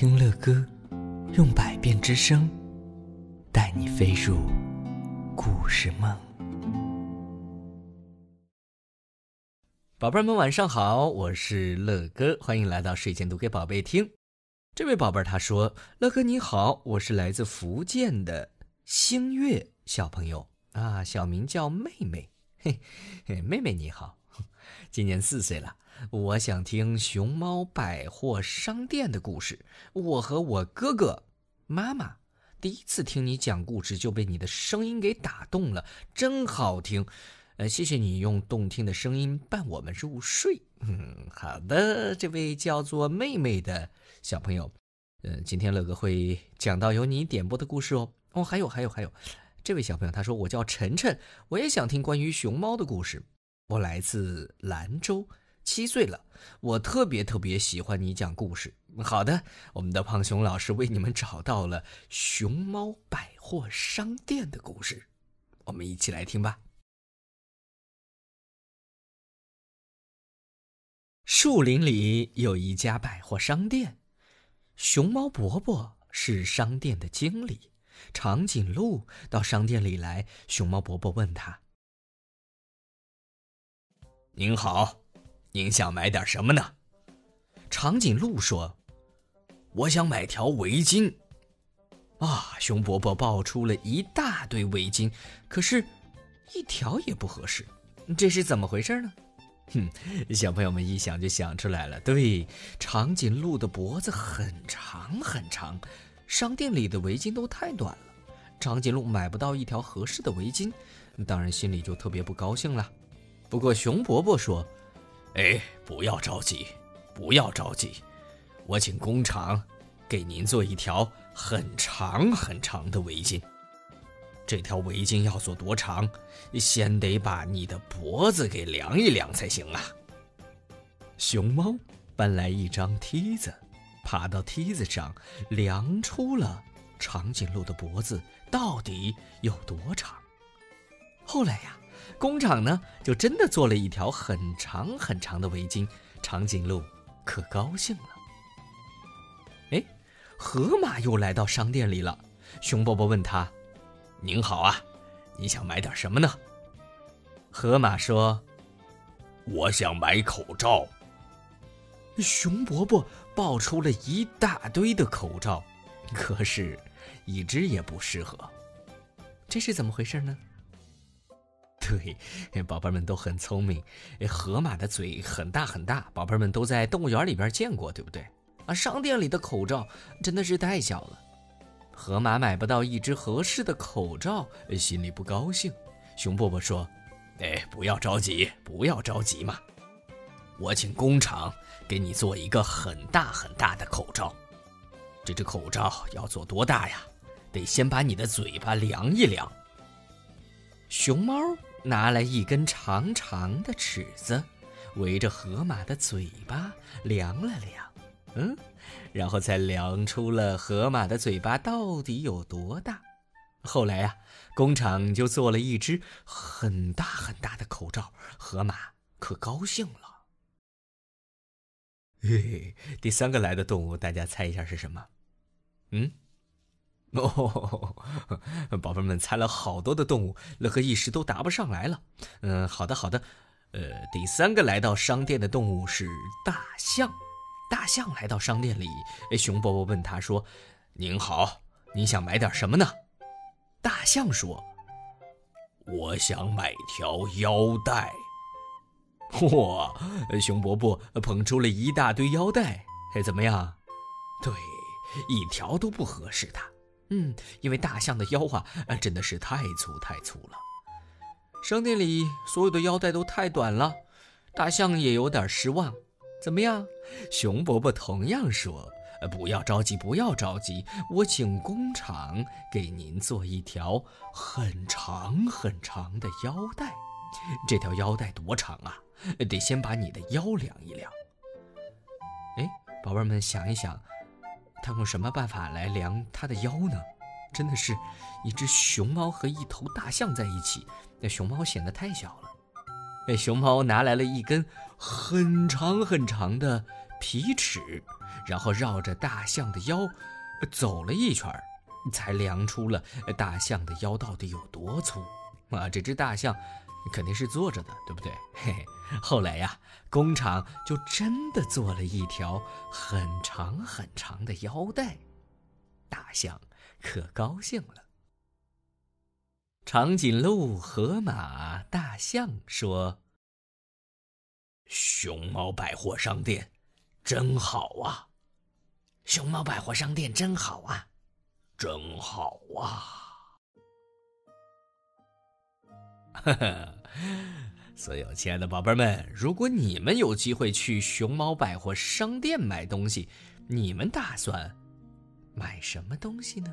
听乐歌，用百变之声，带你飞入故事梦。宝贝们晚上好，我是乐哥，欢迎来到睡前读给宝贝听。这位宝贝他说：“乐哥你好，我是来自福建的星月小朋友啊，小名叫妹妹。嘿，嘿，妹妹你好，今年四岁了。”我想听熊猫百货商店的故事。我和我哥哥、妈妈第一次听你讲故事，就被你的声音给打动了，真好听。呃，谢谢你用动听的声音伴我们入睡。嗯，好的，这位叫做妹妹的小朋友，嗯，今天乐哥会讲到由你点播的故事哦。哦，还有还有还有，这位小朋友他说我叫晨晨，我也想听关于熊猫的故事。我来自兰州。七岁了，我特别特别喜欢你讲故事。好的，我们的胖熊老师为你们找到了熊猫百货商店的故事，我们一起来听吧。树林里有一家百货商店，熊猫伯伯是商店的经理。长颈鹿到商店里来，熊猫伯伯问他：“您好。”您想买点什么呢？长颈鹿说：“我想买条围巾。”啊，熊伯伯抱出了一大堆围巾，可是，一条也不合适。这是怎么回事呢？哼，小朋友们一想就想出来了。对，长颈鹿的脖子很长很长，商店里的围巾都太短了，长颈鹿买不到一条合适的围巾，当然心里就特别不高兴了。不过熊伯伯说。哎，不要着急，不要着急，我请工厂给您做一条很长很长的围巾。这条围巾要做多长，先得把你的脖子给量一量才行啊。熊猫搬来一张梯子，爬到梯子上，量出了长颈鹿的脖子到底有多长。后来呀。工厂呢，就真的做了一条很长很长的围巾，长颈鹿可高兴了。哎，河马又来到商店里了。熊伯伯问他：“您好啊，你想买点什么呢？”河马说：“我想买口罩。”熊伯伯抱出了一大堆的口罩，可是，一只也不适合。这是怎么回事呢？对，宝贝们都很聪明。河马的嘴很大很大，宝贝们都在动物园里边见过，对不对？啊，商店里的口罩真的是太小了，河马买不到一只合适的口罩，心里不高兴。熊伯伯说：“哎，不要着急，不要着急嘛，我请工厂给你做一个很大很大的口罩。这只口罩要做多大呀？得先把你的嘴巴量一量。”熊猫。拿来一根长长的尺子，围着河马的嘴巴量了量，嗯，然后才量出了河马的嘴巴到底有多大。后来呀，工厂就做了一只很大很大的口罩，河马可高兴了。嘿嘿，第三个来的动物，大家猜一下是什么？嗯？哦，宝贝们猜了好多的动物，乐和一时都答不上来了。嗯，好的好的，呃，第三个来到商店的动物是大象。大象来到商店里，熊伯伯问他说：“您好，您想买点什么呢？”大象说：“我想买条腰带。”嚯，熊伯伯捧出了一大堆腰带，哎，怎么样？对，一条都不合适的。嗯，因为大象的腰啊，真的是太粗太粗了。商店里所有的腰带都太短了，大象也有点失望。怎么样？熊伯伯同样说：“不要着急，不要着急，我请工厂给您做一条很长很长的腰带。这条腰带多长啊？得先把你的腰量一量。哎，宝贝们想一想。”他用什么办法来量他的腰呢？真的是一只熊猫和一头大象在一起，那熊猫显得太小了。那熊猫拿来了一根很长很长的皮尺，然后绕着大象的腰走了一圈才量出了大象的腰到底有多粗。啊，这只大象肯定是坐着的，对不对？嘿嘿。后来呀，工厂就真的做了一条很长很长的腰带，大象可高兴了。长颈鹿、河马、大象说：“熊猫百货商店真好啊！熊猫百货商店真好啊！真好啊！”哈哈，所有亲爱的宝贝们，如果你们有机会去熊猫百货商店买东西，你们打算买什么东西呢？